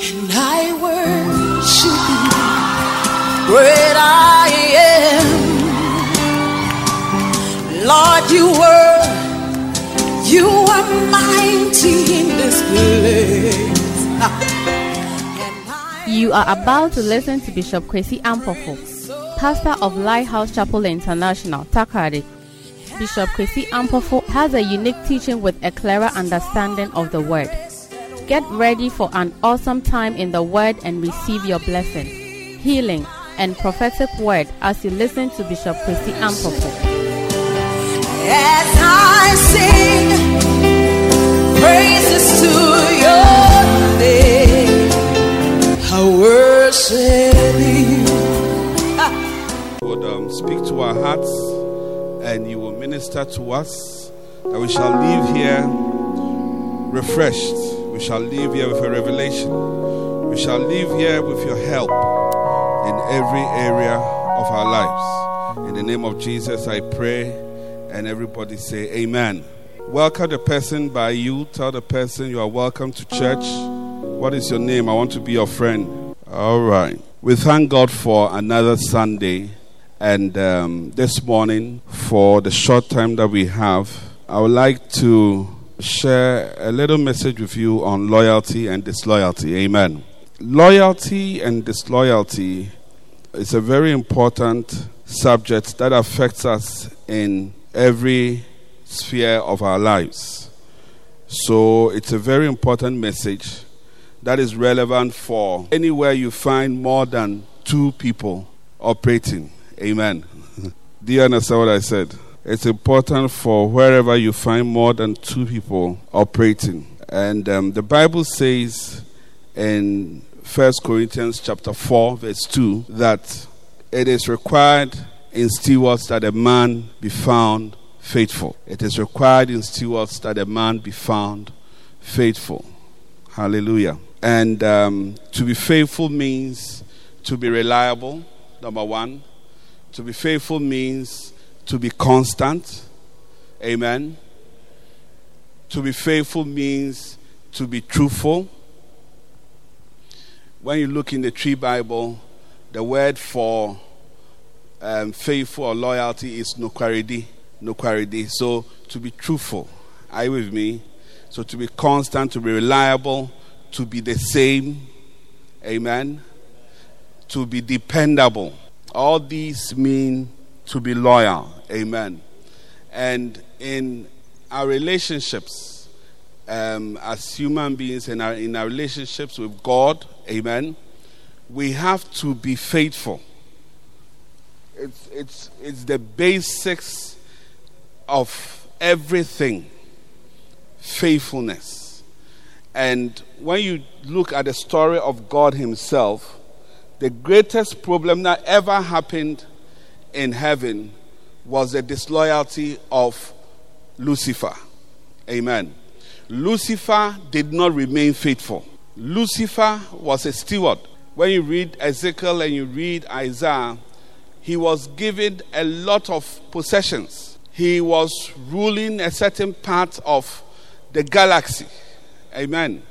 and I worship you. Great I am. Lord, you were, you are mighty in this place. You are about to listen to Bishop Kwesi Ampofo, pastor of Lighthouse Chapel International, Takari. Bishop Kwesi Ampofo has a unique teaching with a clearer understanding of the word. Get ready for an awesome time in the word and receive your blessing, healing, and prophetic word as you listen to Bishop Kwesi Ampofo. as I sing praises to your name, I worship you. would um, speak to our hearts and you will minister to us that we shall leave here refreshed we shall leave here with a revelation. We shall leave here with your help in every area of our lives. In the name of jesus i pray and everybody say amen. Welcome the person by you. Tell the person you are welcome to church. What is your name? I want to be your friend. All right. We thank god for another sunday and um, this morning, for the short time that we have, I would like to share a little message with you on loyalty and disloyalty. Amen. Loyalty and disloyalty is a very important subject that affects us in every sphere of our lives. So it's a very important message that is relevant for anywhere you find more than two people operating. Amen. Do you understand what I said? It's important for wherever you find more than two people operating. And um, the Bible says in 1 Corinthians chapter 4, verse 2, that it is required in stewards that a man be found faithful. It is required in stewards that a man be found faithful. Hallelujah. And um, to be faithful means to be reliable, number one. To be faithful means to be constant. Amen. To be faithful means to be truthful. When you look in the Twi Bible, the word for um, faithful or loyalty is nokwaridi. Nokwaridi. So to be truthful. Are you with me? So to be constant, to be reliable, to be the same. Amen. To be dependable. All these mean to be loyal. Amen. And in our relationships, um, as human beings, in our, in our relationships with God, amen, we have to be faithful. It's, it's, it's the basics of everything faithfulness. And when you look at the story of God Himself, the greatest problem that ever happened in heaven was the disloyalty of Lucifer. Amen. Lucifer did not remain faithful. Lucifer was a steward. When you read Ezekiel and you read Isaiah, he was given a lot of possessions. He was ruling a certain part of the galaxy. Amen.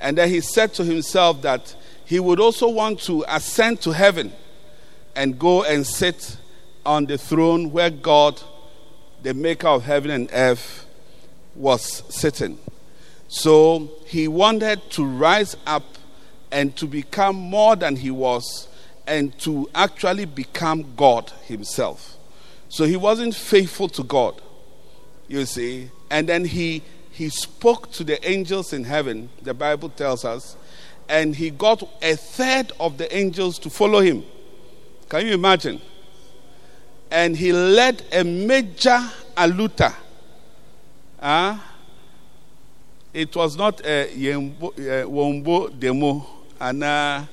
And then he said to himself that he would also want to ascend to heaven and go and sit on the throne where God, the maker of heaven and earth, was sitting. So he wanted to rise up and to become more than he was and to actually become God himself. So he wasn't faithful to God, you see. And then he he spoke to the angels in heaven, the Bible tells us, and he got a third of the angels to follow him. Can you imagine? And he led a major aluta. Huh? It was not a Yembo, uh, Wombo demo. And uh,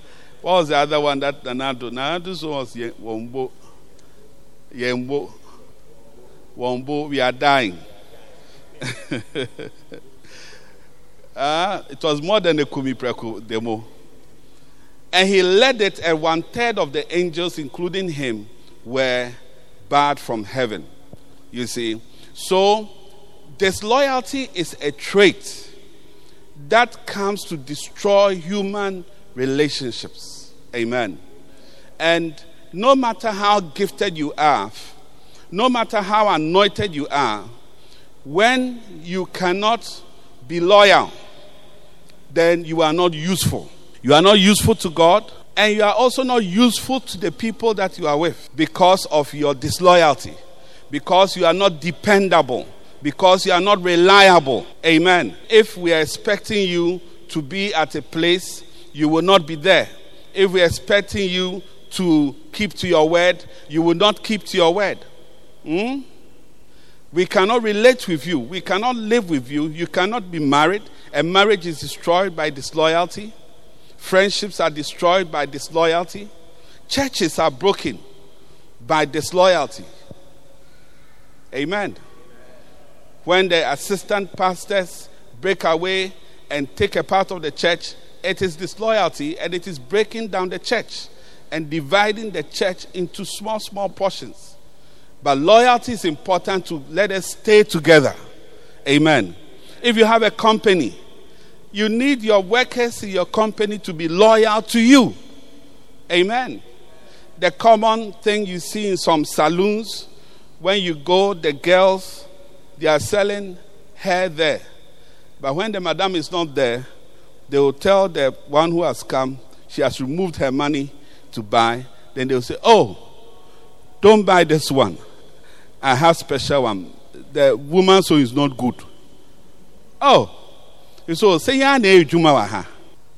what was the other one that Nana Addo? Nanado's was Ye- Wombo. Yembo. Wombo, we are dying. uh, it was more than a Kume Preko demo. And he led it, and one third of the angels, including him, were from heaven. You see? So, disloyalty is a trait that comes to destroy human relationships. Amen. And no matter how gifted you are, no matter how anointed you are, when you cannot be loyal, then you are not useful. You are not useful to God, and you are also not useful to the people that you are with because of your disloyalty, because you are not dependable, because you are not reliable. Amen. If we are expecting you to be at a place, you will not be there. If we are expecting you to keep to your word, you will not keep to your word. Hmm? We cannot relate with you. We cannot live with you. You cannot be married. A marriage is destroyed by disloyalty. Friendships are destroyed by disloyalty. Churches are broken by disloyalty. Amen. When the assistant pastors break away and take a part of the church, it is disloyalty and it is breaking down the church and dividing the church into small, small portions. But loyalty is important to let us stay together. Amen. If you have a company, you need your workers in your company to be loyal to you. Amen. The common thing you see in some saloons, when you go, the girls, they are selling hair there. But when the madam is not there, they will tell the one who has come, she has removed her money to buy. Then they will say, Oh, don't buy this one. I have special one. The woman so is not good. Oh, so say ya na edwuma wa ha.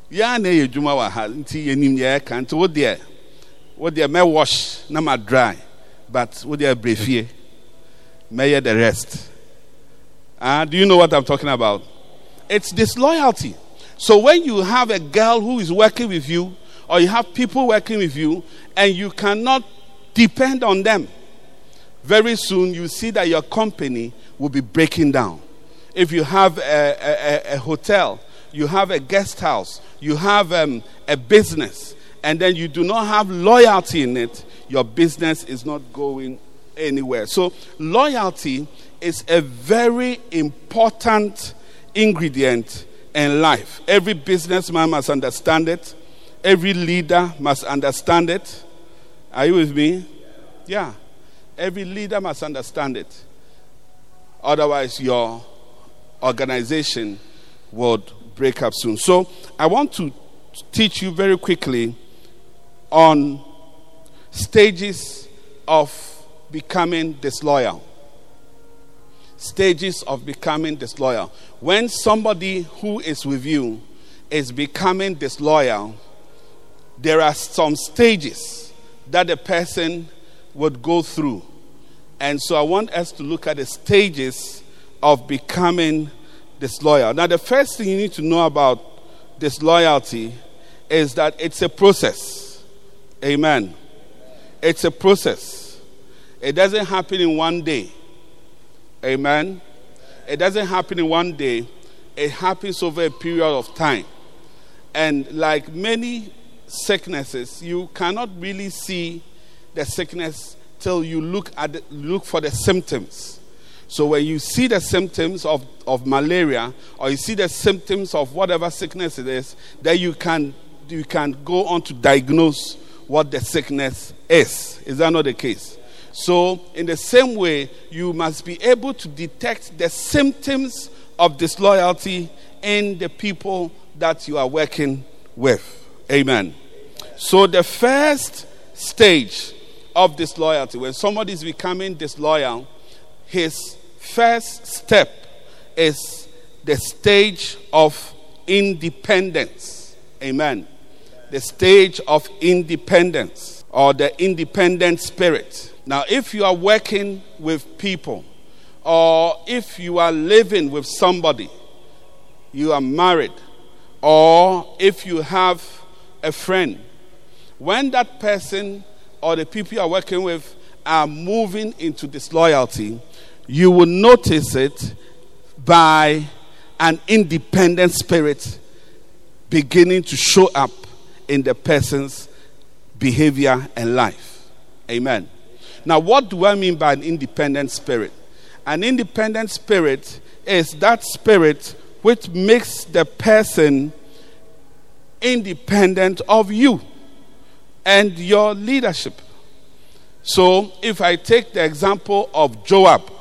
Ya na edwuma wa ha nti yenim ye ka nti wo de wo de me wash na ma dry but wo de brefie. May the rest. Ah, uh, do you know what I'm talking about? It's disloyalty. So when you have a girl who is working with you or you have people working with you and you cannot depend on them, very soon you see that your company will be breaking down. If you have a, a, a hotel, you have a guest house, you have um, a business, and then you do not have loyalty in it, your business is not going anywhere. So, loyalty is a very important ingredient in life. Every businessman must understand it, every leader must understand it. Are you with me? Yeah. Every leader must understand it. Otherwise, your organization would break up soon. So, I want to teach you very quickly on stages of becoming disloyal. Stages of becoming disloyal. When somebody who is with you is becoming disloyal, there are some stages that the person would go through. And so I want us to look at the stages of becoming disloyal. Now, the first thing you need to know about disloyalty is that it's a process. Amen. It's a process. It doesn't happen in one day. Amen. It doesn't happen in one day, it happens over a period of time. And like many sicknesses, you cannot really see the sickness till you look at the, look for the symptoms. So when you see the symptoms of, of malaria or you see the symptoms of whatever sickness it is, then you can you can go on to diagnose what the sickness is. Is that not the case? So, in the same way, you must be able to detect the symptoms of disloyalty in the people that you are working with. Amen. So, the first stage of disloyalty, when somebody is becoming disloyal, his first step is the stage of independence. Amen. The stage of independence or the independent spirit. Now, if you are working with people or if you are living with somebody, you are married, or if you have a friend, when that person or the people you are working with are moving into disloyalty, you will notice it by an independent spirit beginning to show up in the person's behavior and life. Amen. Now, what do I mean by an independent spirit? An independent spirit is that spirit which makes the person independent of you and your leadership. So, if I take the example of Joab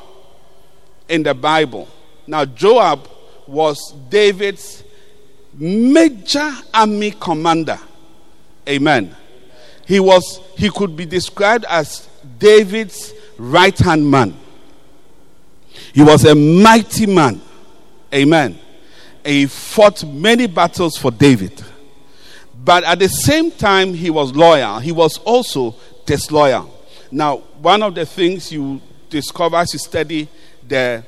in the Bible, now Joab was David's major army commander. Amen. He was he could be described as David's right-hand man. He was a mighty man. Amen. He fought many battles for David. But at the same time, he was loyal. He was also disloyal. Now, one of the things you discover as you study the,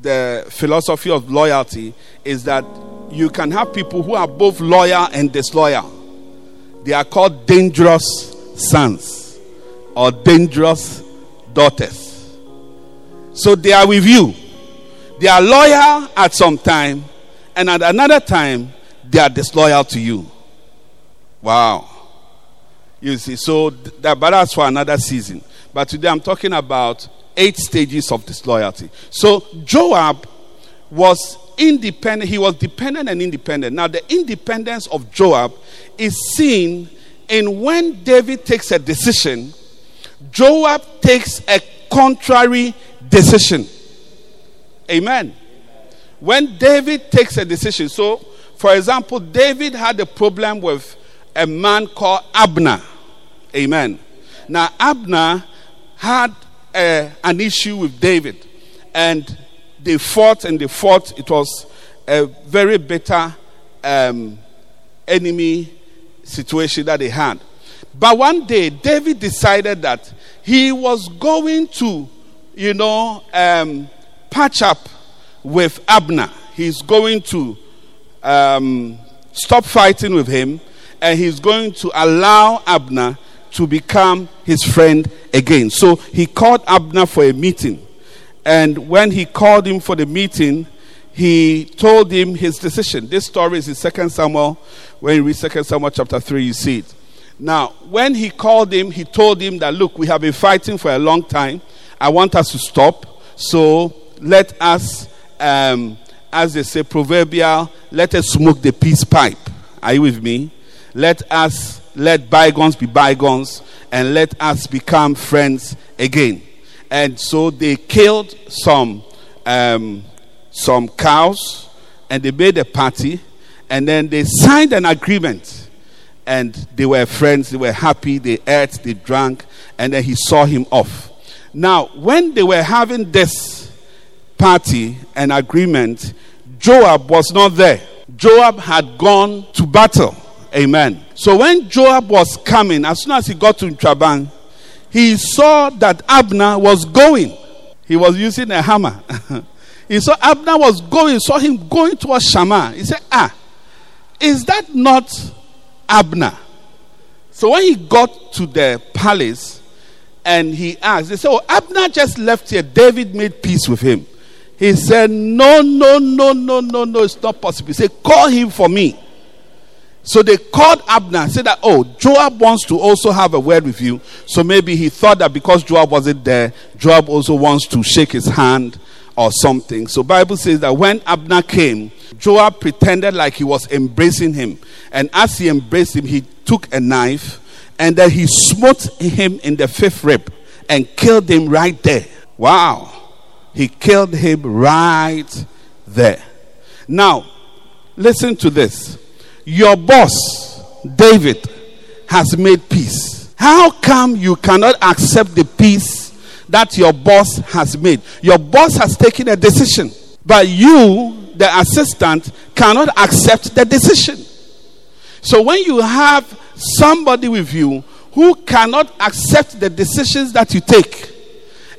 the philosophy of loyalty is that you can have people who are both loyal and disloyal. They are called dangerous sons or dangerous daughters. So they are with you. They are loyal at some time, and at another time, they are disloyal to you. Wow. You see, so that, but that's for another season. But today I'm talking about eight stages of disloyalty. So Joab was independent, he was dependent and independent. Now, the independence of Joab is seen in when David takes a decision, Joab takes a contrary decision. Amen. When David takes a decision, so for example, David had a problem with a man called Abner. Amen. Now, Abner had uh, an issue with David, and they fought and they fought. It was a very bitter um, enemy situation that they had. But one day, David decided that he was going to, you know, um, patch up with Abner. He's going to um, stop fighting with him and he's going to allow Abner to become his friend again. So he called Abner for a meeting. And when he called him for the meeting, he told him his decision. This story is in 2 Samuel. When you read 2 Samuel chapter 3, you see it. Now, when he called him, he told him that, look, we have been fighting for a long time. I want us to stop. So let us, um, as they say, proverbial, let us smoke the peace pipe. Are you with me? Let us let bygones be bygones and let us become friends again. And so they killed some um, some cows and they made a party and then they signed an agreement. And they were friends they were happy they ate they drank and then he saw him off. Now when they were having this party and agreement joab was not there. Joab had gone to battle Amen. So when Joab was coming, as soon as he got to Traban, he saw that Abner was going. He was using a hammer. he saw Abner was going, saw him going towards Shammah. He said, Ah, is that not Abner? So when he got to the palace and he asked, they said, Oh, Abner just left here. David made peace with him. He said, No, no, no, no, no, no, it's not possible. He said, Call him for me. So they called Abner said that, oh, Joab wants to also have a word with you. So maybe he thought that because Joab wasn't there, Joab also wants to shake his hand or something. So Bible says that when Abner came, Joab pretended like he was embracing him. And as he embraced him, he took a knife and then he smote him in the fifth rib and killed him right there. Wow. He killed him right there. Now, listen to this your boss, David, has made peace. How come you cannot accept the peace that your boss has made? Your boss has taken a decision, but you, the assistant, cannot accept the decision. So when you have somebody with you who cannot accept the decisions that you take,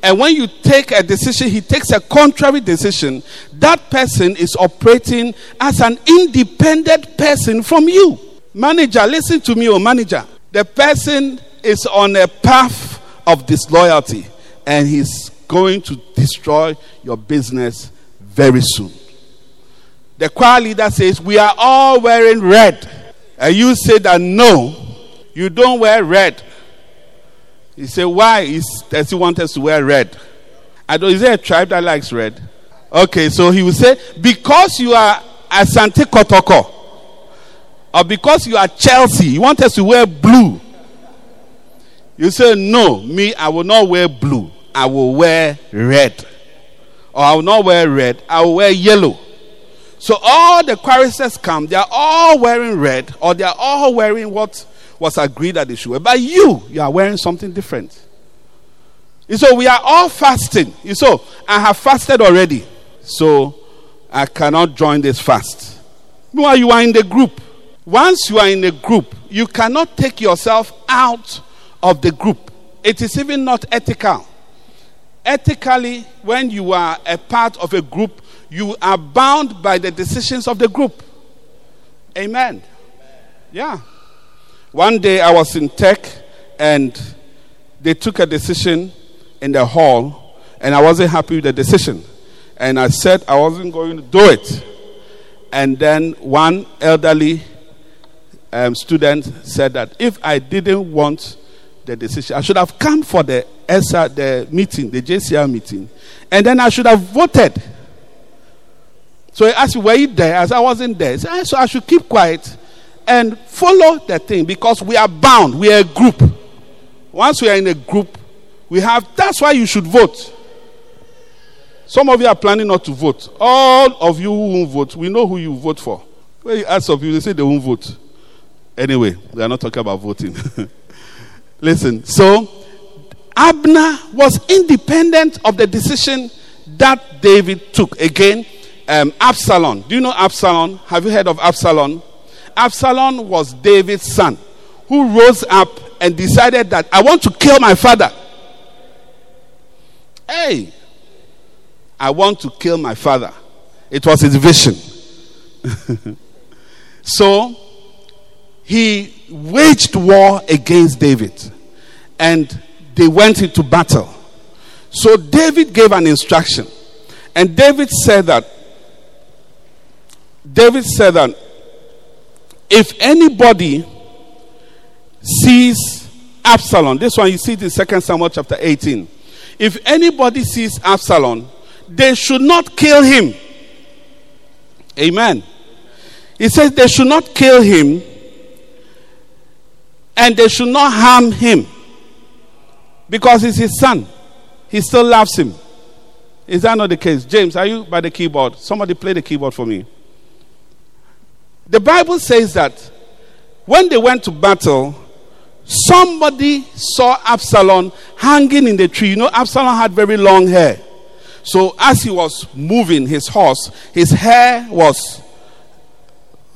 and when you take a decision, he takes a contrary decision, that person is operating as an independent person from you. Manager, listen to me, oh manager. The person is on a path of disloyalty and he's going to destroy your business very soon. The choir leader says, We are all wearing red. And you say that no, you don't wear red. He said, Why is, he want us to wear red? I don't, is there a tribe that likes red? Okay, so he will say, because you are Asante Kotoko, or because you are Chelsea, you want us to wear blue. You say, no, me, I will not wear blue. I will wear red. Or I will not wear red, I will wear yellow. So all the choristers come, they are all wearing red, or they are all wearing what was agreed that they should wear. But you, you are wearing something different. And so we are all fasting. You so I have fasted already. So I cannot join this fast. Meanwhile, you are in the group. Once you are in the group, you cannot take yourself out of the group. It is even not ethical. Ethically, when you are a part of a group, you are bound by the decisions of the group. Amen. Yeah. One day I was in tech and they took a decision in the hall and I wasn't happy with the decision. And I said I wasn't going to do it. And then one elderly um, student said that if I didn't want the decision, I should have come for the ESA, the meeting, the JCR meeting, and then I should have voted. So he asked Were you there? As I wasn't there. Said, so I should keep quiet and follow the thing because we are bound. We are a group. Once we are in a group, we have that's why you should vote. Some of you are planning not to vote. All of you who won't vote, we know who you vote for. When you ask of you, they say they won't vote. Anyway, we are not talking about voting. Listen, so Abner was independent of the decision that David took. Again, um, Absalom. Do you know Absalom? Have you heard of Absalom? Absalom was David's son who rose up and decided that I want to kill my father. Hey, I want to kill my father. It was his vision. so he waged war against David and they went into battle. So David gave an instruction. And David said that David said that if anybody sees Absalom, this one you see it in 2 Samuel chapter 18. If anybody sees Absalom, they should not kill him. Amen. He says they should not kill him and they should not harm him because he's his son. He still loves him. Is that not the case? James, are you by the keyboard? Somebody play the keyboard for me. The Bible says that when they went to battle, somebody saw Absalom hanging in the tree. You know, Absalom had very long hair. So as he was moving his horse, his hair was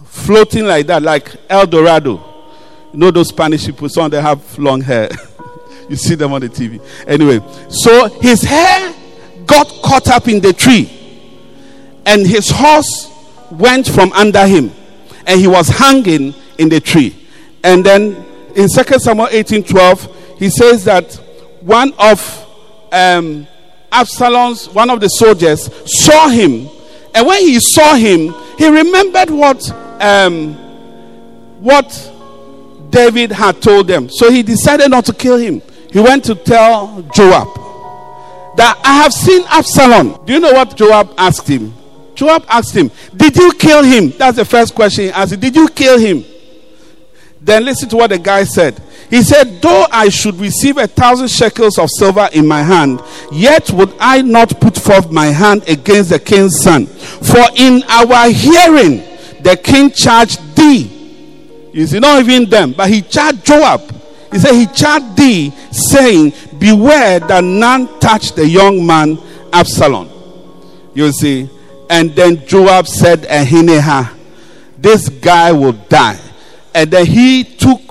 floating like that, like El Dorado. You know those Spanish people, some they have long hair. you see them on the TV. Anyway, so his hair got caught up in the tree, and his horse went from under him and he was hanging in the tree. And then in 2 Samuel 18 12, he says that one of um, Absalom's, one of the soldiers, saw him. And when he saw him, he remembered what, um, what David had told them. So he decided not to kill him. He went to tell Joab that I have seen Absalom. Do you know what Joab asked him? Joab asked him, Did you kill him? That's the first question he asked. Did you kill him? Then listen to what the guy said. He said, Though I should receive a thousand shekels of silver in my hand, yet would I not put forth my hand against the king's son. For in our hearing, the king charged thee. You see, not even them, but he charged Joab. He said, He charged thee, saying, Beware that none touch the young man Absalom. You see, and then Joab said, Ahineha, this guy will die. And then he took,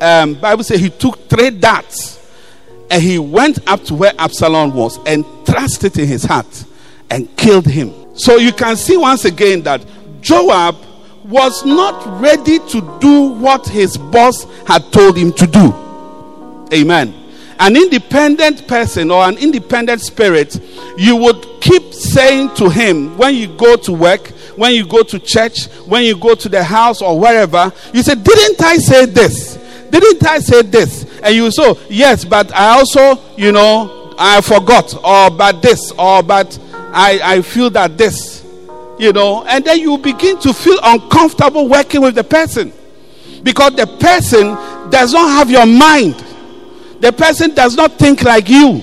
um, Bible says he took three darts and he went up to where Absalom was and thrust it in his heart and killed him. So you can see once again that Joab was not ready to do what his boss had told him to do. Amen an independent person or an independent spirit, you would keep saying to him when you go to work, when you go to church, when you go to the house or wherever, you say, Didn't I say this? Didn't I say this? And you say, oh, yes, but I also, you know, I forgot, or but this, or but I, I feel that this, you know, and then you begin to feel uncomfortable working with the person because the person does not have your mind. The person does not think like you.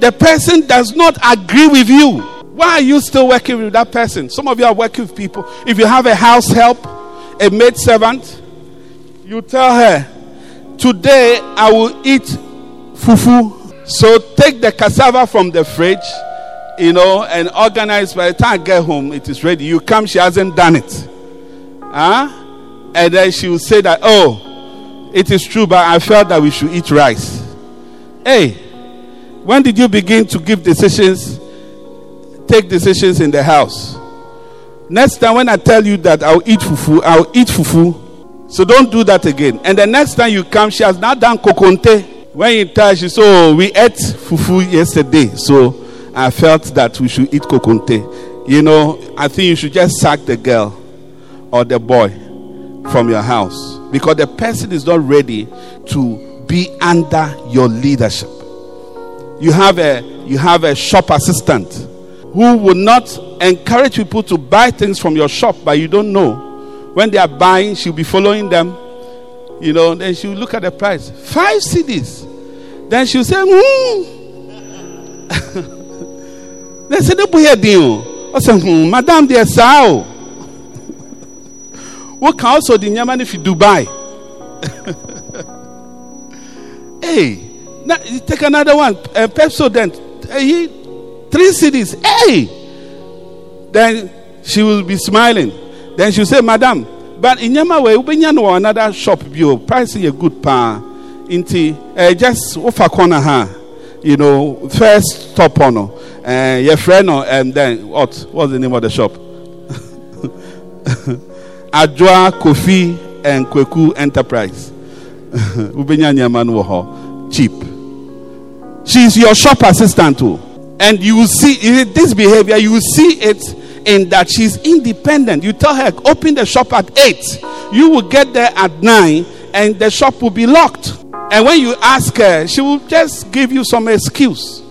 The person does not agree with you. Why are you still working with that person? Some of you are working with people. If you have a house help, a maid servant, you tell her, Today I will eat fufu. So take the cassava from the fridge, you know, and organize. By the time I get home, it is ready. You come, she hasn't done it. Huh? And then she will say that, oh, it is true, but I felt that we should eat rice. Hey, when did you begin to give decisions, take decisions in the house? Next time when I tell you that I'll eat fufu, I'll eat fufu. So don't do that again. And the next time you come, she has not done kokonte. When you tell she said, oh, we ate fufu yesterday. So I felt that we should eat kokonte. You know, I think you should just sack the girl or the boy from your house because the person is not ready to be under your leadership. You have a you have a shop assistant who will not encourage people to buy things from your shop, but you don't know. When they are buying, she'll be following them. You know, then she'll look at the price. Five cedis. Then she'll say, hmm. boy deal. I say, hmm, madam, dear sao. What can also the Nyaman if you Dubai? hey, now take another one. Uh, Pepsodent. Uh, he, three cedis. Hey! Then she will be smiling. Then she'll say, Madam, but in Yama way, we know another shop view. Price a good pa. Inti, uh, just offer corner. You know, first top on uh, your friend, and then what? What's the name of the shop? Adwa Kofi and Kweku Enterprise. Cheap. She's your shop assistant too. And you will see this behavior, you will see it in that she's independent. You tell her, open the shop at 8. You will get there at 9 and the shop will be locked. And when you ask her, she will just give you some excuse.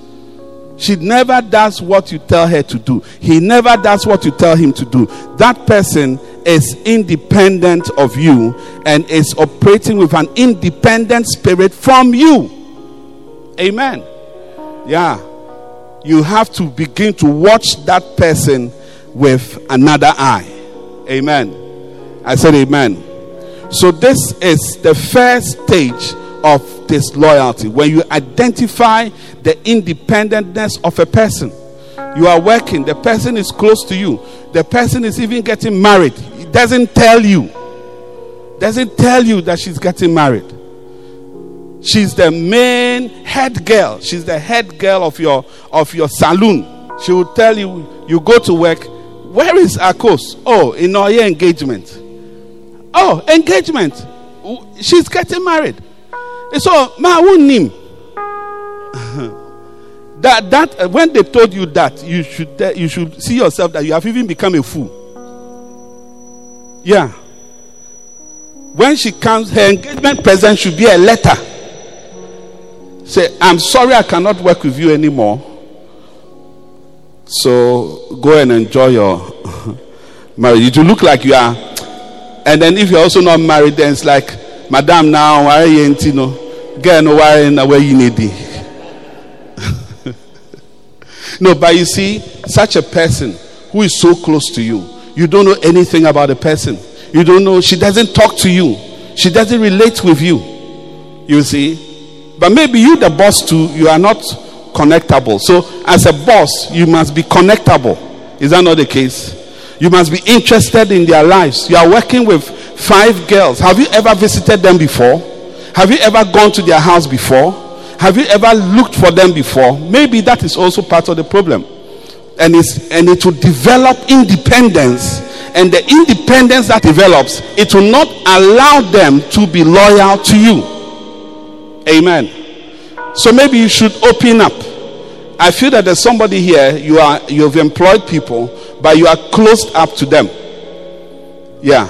She never does what you tell her to do. He never does what you tell him to do. That person is independent of you and is operating with an independent spirit from you. Amen. Yeah. You have to begin to watch that person with another eye. Amen. I said amen. So, this is the first stage of disloyalty when you identify the independentness of a person. You are working, the person is close to you, the person is even getting married. Doesn't tell you, doesn't tell you that she's getting married. She's the main head girl. She's the head girl of your of your saloon. She will tell you, you go to work, where is Akos? Oh, in our engagement. Oh, engagement. She's getting married. So, ma name. that that when they told you that, you should you should see yourself that you have even become a fool. Yeah. When she comes, her engagement present should be a letter. Say, I'm sorry I cannot work with you anymore. So go and enjoy your marriage. You look like you are. And then if you're also not married, then it's like, Madam, now why you know? Get no why where you need No, but you see, such a person who is so close to you, you don't know anything about the person. You don't know, she doesn't talk to you, she doesn't relate with you. You see? But maybe you, the boss, too, you are not connectable. So, as a boss, you must be connectable. Is that not the case? You must be interested in their lives. You are working with five girls. Have you ever visited them before? Have you ever gone to their house before? Have you ever looked for them before? Maybe that is also part of the problem. And, and it will develop independence. And the independence that develops, it will not allow them to be loyal to you. Amen. So maybe you should open up. I feel that there's somebody here, you are you've employed people, but you are closed up to them. Yeah.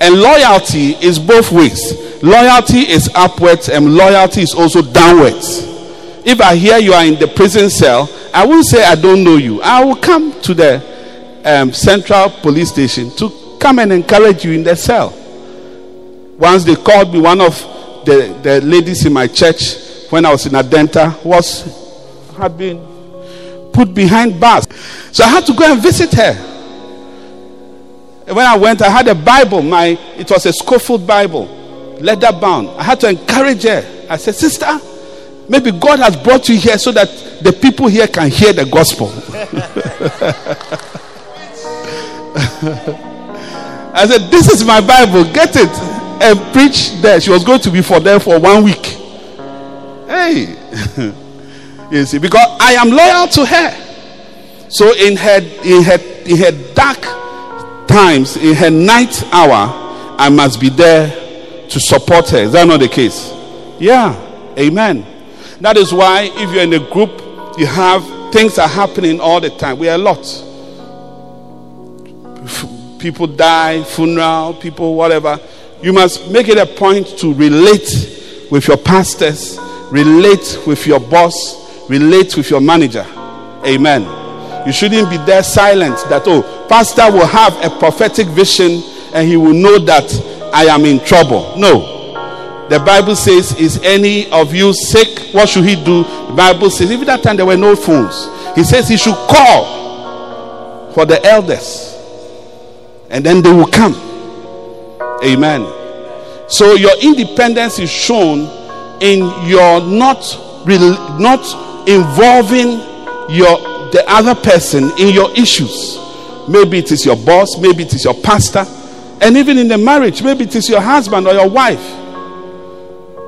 And loyalty is both ways. Loyalty is upwards and loyalty is also downwards. If I hear you are in the prison cell I will say I don't know you. I will come to the um, central police station to come and encourage you in the cell. Once they called me, one of the, the ladies in my church when I was in Adenta was had been put behind bars. So I had to go and visit her. And when I went, I had a Bible. My it was a Scofield Bible, leather bound. I had to encourage her. I said, Sister, maybe God has brought you here so that the people here can hear the gospel. I said, This is my Bible, get it and preach there. She was going to be for there for one week. Hey, you see, because I am loyal to her. So in her in her in her dark times, in her night hour, I must be there to support her. Is that not the case? Yeah. Amen. That is why if you're in a group, you have things are happening all the time. We are a lot people die, funeral, people, whatever. You must make it a point to relate with your pastors, relate with your boss, relate with your manager. Amen. You shouldn't be there silent that, oh, pastor will have a prophetic vision and he will know that I am in trouble. No. The Bible says, Is any of you sick? What should he do? The Bible says, even that time there were no phones. He says he should call for the elders and then they will come. Amen. So your independence is shown in your not not involving your the other person in your issues. Maybe it is your boss, maybe it is your pastor, and even in the marriage, maybe it is your husband or your wife.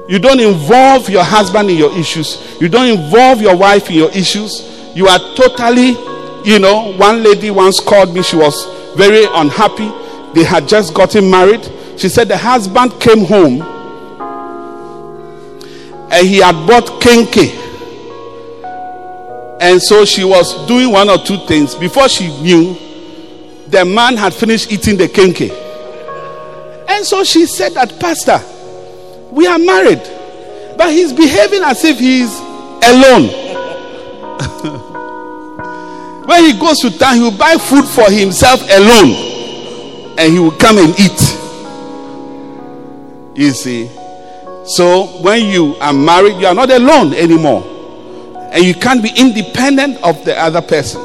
You don't involve your husband in your issues. You don't involve your wife in your issues. You are totally, you know, one lady once called me, she was very unhappy. They had just gotten married. She said the husband came home and he had bought kenkey. And so she was doing one or two things. Before she knew, the man had finished eating the kenkey. And so she said that, Pastor, we are married, but he's behaving as if he's alone. When he goes to town, he will buy food for himself alone and he will come and eat. You see. So when you are married, you are not alone anymore. And you can't be independent of the other person.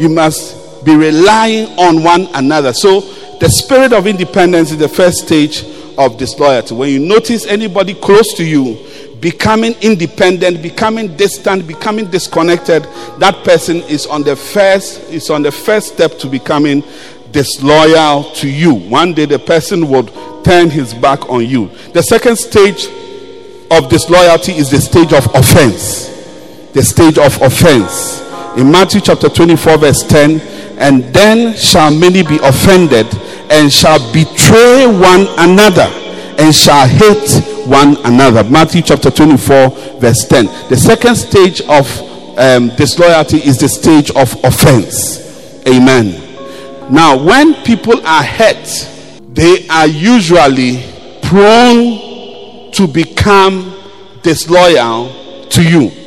You must be relying on one another. So the spirit of independence is the first stage of disloyalty. When you notice anybody close to you becoming independent, becoming distant, becoming disconnected, that person is on the first is on the first step to becoming disloyal to you. One day the person would turn his back on you. The second stage of disloyalty is the stage of offense. The stage of offense. In Matthew chapter 24, verse 10, and then shall many be offended and shall betray one another and shall hate one another. Matthew chapter 24, verse 10. The second stage of um, disloyalty is the stage of offense. Amen. Now, when people are hurt, they are usually prone to become disloyal to you.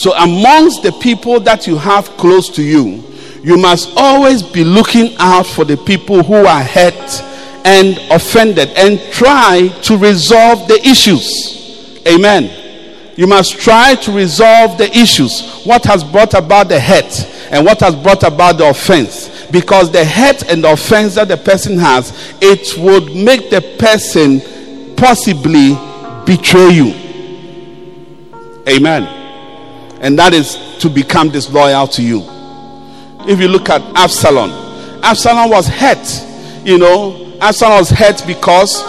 So, amongst the people that you have close to you, you must always be looking out for the people who are hurt and offended and try to resolve the issues. Amen. You must try to resolve the issues. What has brought about the hurt and what has brought about the offense. Because the hurt and the offense that the person has, it would make the person possibly betray you. Amen. And that is to become disloyal to you. If you look at Absalom, Absalom was hurt, you know, Absalom was hurt because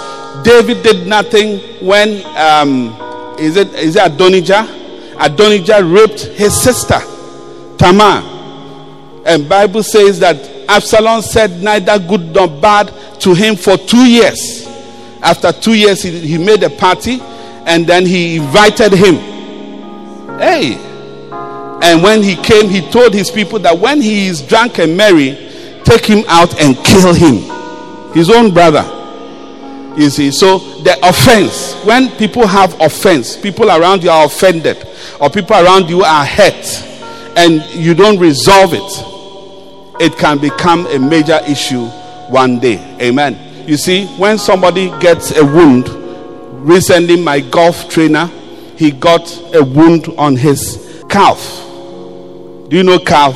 David did nothing when um, is it is it Adonijah? Adonijah raped his sister Tamar, and Bible says that Absalom said neither good nor bad to him for two years. After two years, he, he made a party, and then he invited him. Hey, and when he came, he told his people that when he is drunk and merry, take him out and kill him his own brother. You see, so the offense, when people have offense, people around you are offended, or people around you are hurt, and you don't resolve it, it can become a major issue one day. Amen. You see, when somebody gets a wound, recently my golf trainer, he got a wound on his calf. Do you know calf?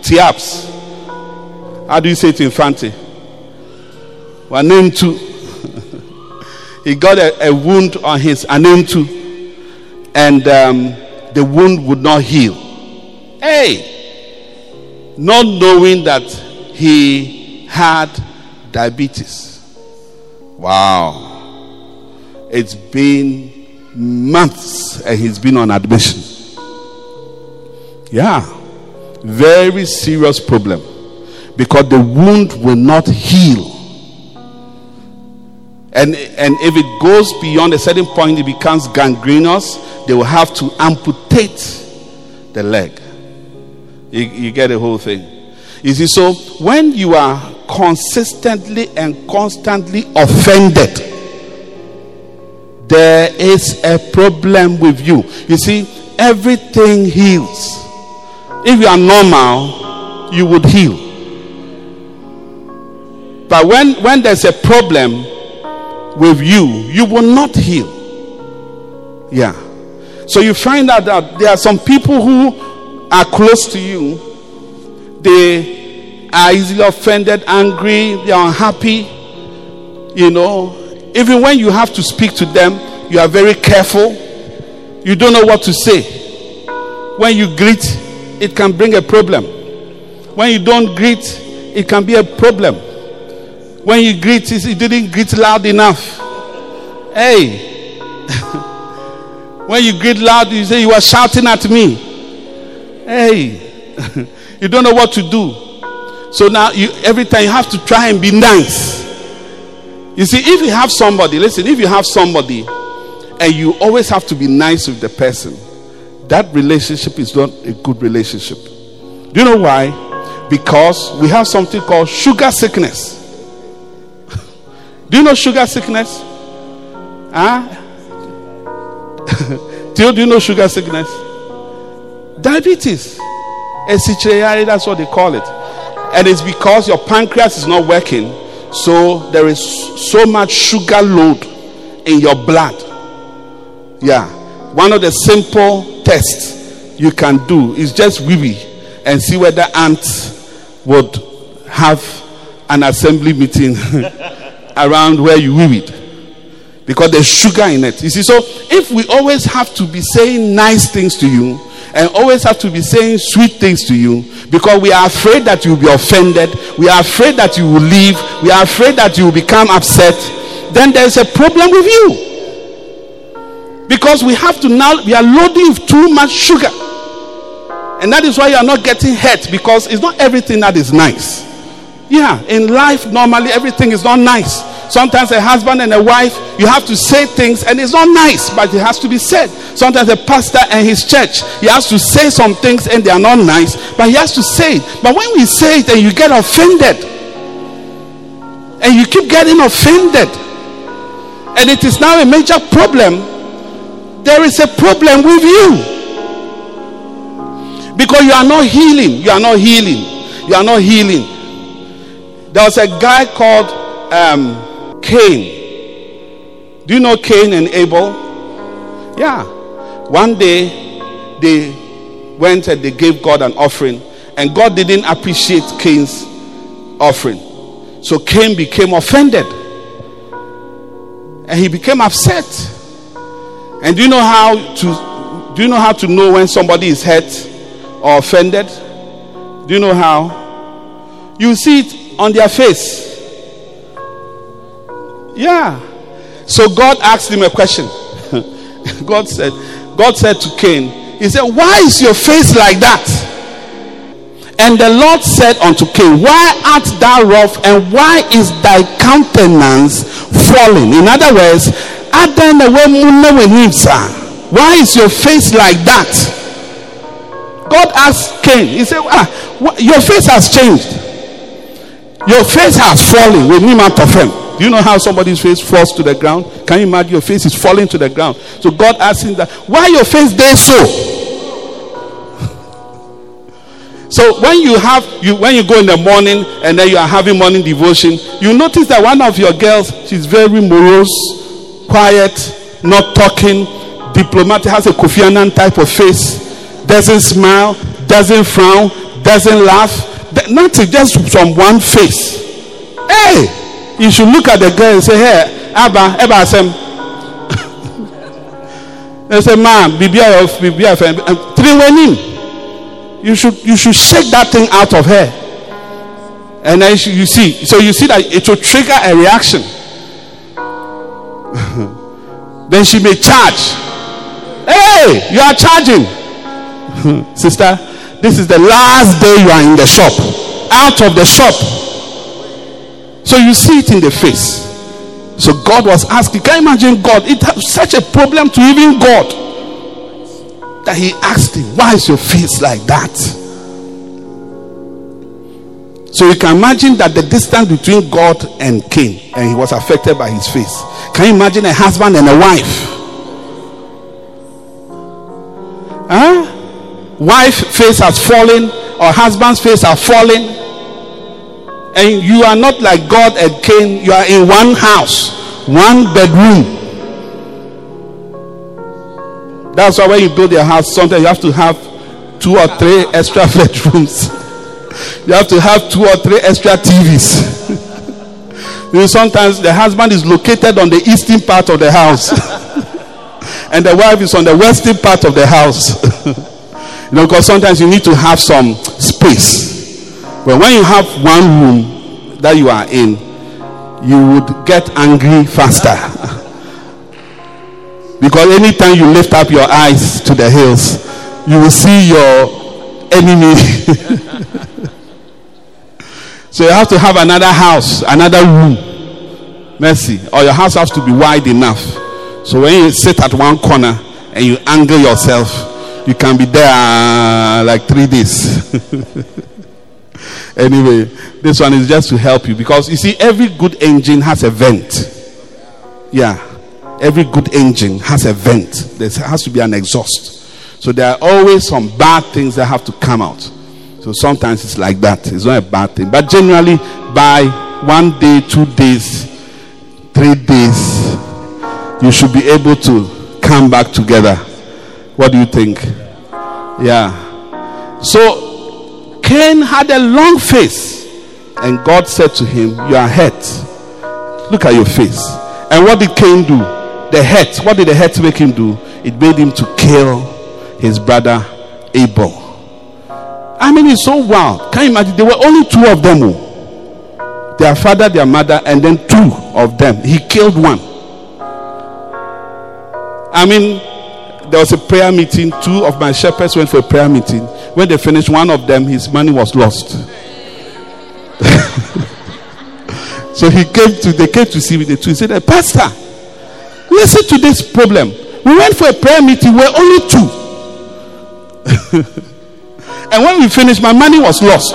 Tiaps. How do you say it in Fanti? One name two. he got a, a, wound on his two, and um, the wound would not heal. Hey, not knowing that he had diabetes. Wow, it's been months and he's been on admission. Yeah, very serious problem because the wound will not heal. And, and if it goes beyond a certain point, it becomes gangrenous. They will have to amputate the leg. You, you get the whole thing. You see, so when you are consistently and constantly offended, there is a problem with you. You see, everything heals. If you are normal, you would heal. But when, when there's a problem with you, you will not heal. Yeah. So you find out that there are some people who are close to you, they are easily offended, angry, they are unhappy. You know, even when you have to speak to them, you are very careful. You don't know what to say. When you greet, it can bring a problem. When you don't greet, it can be a problem. When you greet, you didn't greet loud enough. Hey. when you greet loud, you say you are shouting at me. Hey. you don't know what to do. So now you every time you have to try and be nice. You see, if you have somebody, listen, if you have somebody and you always have to be nice with the person, that relationship is not a good relationship. Do you know why? Because we have something called sugar sickness. Do you know sugar sickness? Huh? do, do you know sugar sickness? Diabetes. Esicheyari, that's what they call it. And it's because your pancreas is not working, so there is so much sugar load in your blood. Yeah. One of the simple tests you can do is just wee and see whether ants would have an assembly meeting around where you it because there's sugar in it. You see, so if we always have to be saying nice things to you and always have to be saying sweet things to you because we are afraid that you will be offended, we are afraid that you will leave, we are afraid that you will become upset, then there's a problem with you. Because we have to now, we are loading with too much sugar. And that is why you are not getting hurt because it's not everything that is nice. Yeah, in life, normally everything is not nice. Sometimes a husband and a wife, you have to say things and it's not nice, but it has to be said. Sometimes a pastor and his church, he has to say some things and they are not nice, but he has to say it. But when we say it and you get offended, and you keep getting offended, and it is now a major problem, there is a problem with you. Because you are not healing. You are not healing. You are not healing. There was a guy called um, Cain. Do you know Cain and Abel? Yeah. One day they went and they gave God an offering, and God didn't appreciate Cain's offering. So Cain became offended. And he became upset. And do you know how to do you know how to know when somebody is hurt or offended? Do you know how? You see it on their face. Yeah. So God asked him a question. God said, God said to Cain, He said, Why is your face like that? And the Lord said unto Cain, Why art thou rough and why is thy countenance falling? In other words, why is your face like that? God asked Cain, He said, ah, Your face has changed. Your face has fallen with him of him. Do you know how somebody's face falls to the ground? Can you imagine your face is falling to the ground? So God asked him that, why your face there so? So when you have you when you go in the morning and then you are having morning devotion, you notice that one of your girls she's very morose, quiet, not talking, diplomatic, has a Kofi Annan type of face, doesn't smile, doesn't frown, doesn't laugh, nothing, just from one face. Hey, you should look at the girl and say, Hey, Abba, Abba, Sam. they say, Man, Bibia of Bibia, three you should you should shake that thing out of her. And then you see so you see that it will trigger a reaction then she may charge. Hey you are charging. Sister this is the last day you are in the shop. Out of the shop. So you see it in the face. So god was asking can you imagine god? It has such a problem to even god. That he asked him, Why is your face like that? So you can imagine that the distance between God and Cain, and he was affected by his face. Can you imagine a husband and a wife? Huh? Wife face has fallen, or husband's face are fallen, and you are not like God and Cain, you are in one house, one bedroom. That's why when you build your house, sometimes you have to have two or three extra bedrooms. you have to have two or three extra TVs. sometimes the husband is located on the eastern part of the house, and the wife is on the western part of the house. you know, because sometimes you need to have some space. But when you have one room that you are in, you would get angry faster. Because anytime you lift up your eyes to the hills, you will see your enemy. So you have to have another house, another room. Mercy. Or your house has to be wide enough. So when you sit at one corner and you angle yourself, you can be there uh, like three days. anyway, this one is just to help you because you see, every good engine has a vent. Yeah every good engine has a vent. There has to be an exhaust. So there are always some bad things that have to come out. So sometimes it's like that. It's not a bad thing. But generally, by one day, two days, three days, you should be able to come back together. What do you think? Yeah. So Cain had a long face, and God said to him, You are hurt. Look at your face. And what did Cain do? the hurt. What did the hurt make him do? It made him to kill his brother Abel. I mean, it's so wild. Can you imagine? There were only two of them. Oh. Their father, their mother, and then two of them. He killed one. I mean, there was a prayer meeting. Two of my shepherds went for a prayer meeting. When they finished, one of them, his money was lost. so he came to, they came to see me. The two. He said, eh, Pastor, Listen to this problem. We went for a prayer meeting, we are only two. and when we finished, my money was lost.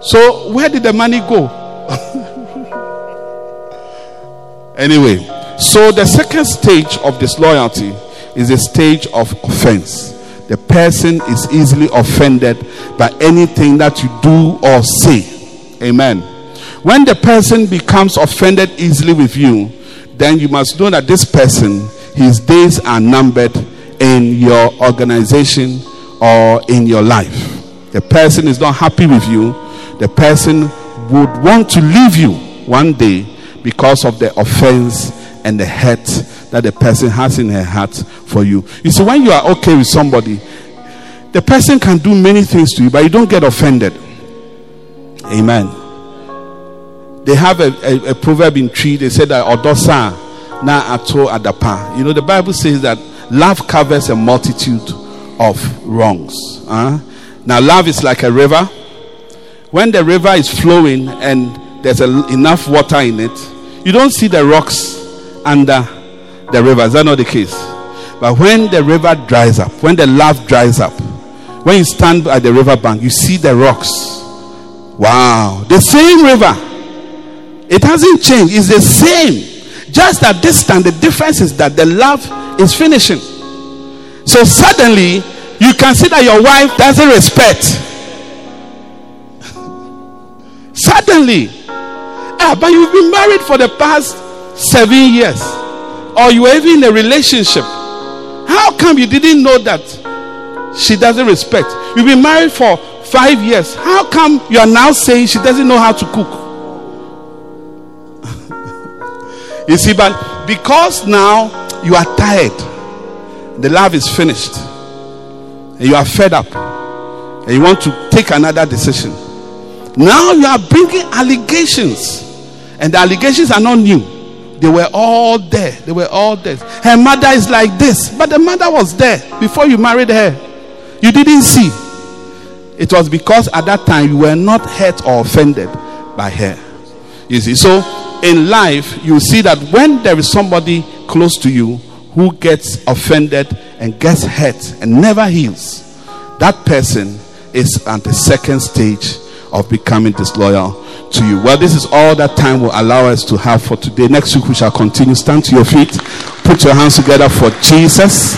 So, where did the money go? anyway, so the second stage of disloyalty is a stage of offense. The person is easily offended by anything that you do or say. Amen. When the person becomes offended easily with you, then you must know that this person, his days are numbered in your organization or in your life. The person is not happy with you. The person would want to leave you one day because of the offense and the hurt that the person has in her heart for you. You see, when you are okay with somebody, the person can do many things to you, but you don't get offended. Amen they have a, a, a proverb in Twi, They say that odosa na ato adapa. You know, the Bible says that love covers a multitude of wrongs. Uh? Now, love is like a river. When the river is flowing and there's a, enough water in it, you don't see the rocks under the river. Is that not the case? But when the river dries up, when the love dries up, when you stand at the river bank, you see the rocks. Wow. The same river it hasn't changed. It's the same. Just at this time, the difference is that the love is finishing. So suddenly, you can see that your wife doesn't respect. Suddenly, ah, but you've been married for the past seven years, or you were even in a relationship. How come you didn't know that she doesn't respect? You've been married for five years. How come you are now saying she doesn't know how to cook? you see, but because now you are tired, the love is finished, and you are fed up, and you want to take another decision. Now you are bringing allegations, and the allegations are not new. They were all there. They were all there. Her mother is like this, but the mother was there before you married her. You didn't see. It was because at that time you were not hurt or offended by her. You see, so in life, you see that when there is somebody close to you who gets offended and gets hurt and never heals, that person is at the second stage of becoming disloyal to you. Well, this is all that time will allow us to have for today. Next week, we shall continue. Stand to your feet, put your hands together for Jesus.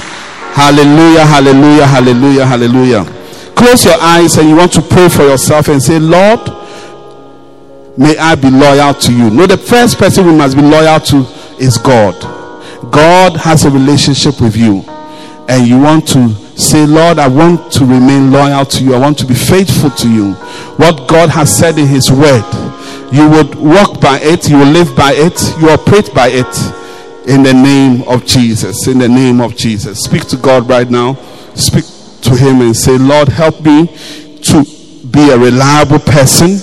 Hallelujah, hallelujah, hallelujah, hallelujah close your eyes and you want to pray for yourself and say, Lord, may I be loyal to you. No, the first person we must be loyal to is God. God has a relationship with you, and you want to say, Lord, I want to remain loyal to you. I want to be faithful to you. What God has said in His Word, you would walk by it, you will live by it, you operate by it in the name of Jesus. In the name of Jesus. Speak to God right now. Speak to Him and say, Lord, help me to be a reliable person.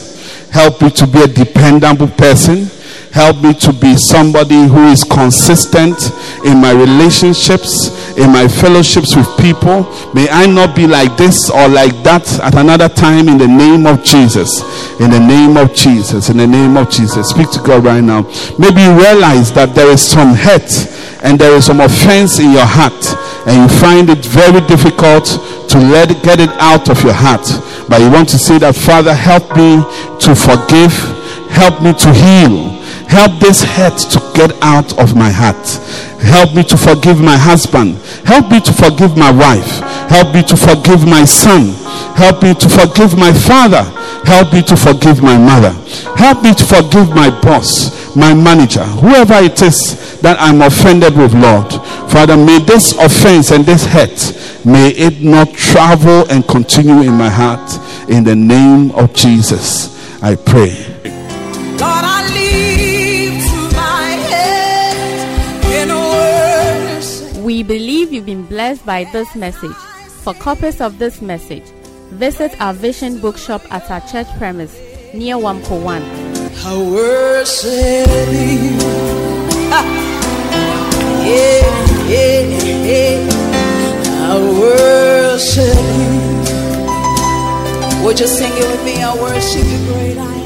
Help me to be a dependable person. Help me to be somebody who is consistent in my relationships, in my fellowships with people. May I not be like this or like that at another time in the name of Jesus. In the name of Jesus. In the name of Jesus. Speak to God right now. Maybe you realize that there is some hurt and there is some offense in your heart and you find it very difficult to let get it out of your heart but you want to say that father help me to forgive help me to heal help this hurt to get out of my heart help me to forgive my husband help me to forgive my wife help me to forgive my son help me to forgive my father help me to forgive my mother help me to forgive my boss my manager whoever it is that I'm offended with, Lord. Father, may this offense and this hurt, may it not travel and continue in my heart. In the name of Jesus, I pray. Blessed by this message. For copies of this message, visit our Vision Bookshop at our church premise near Wampo 1. I worship you yeah, yeah, yeah. I worship you. Would you sing it with me? I worship you, great I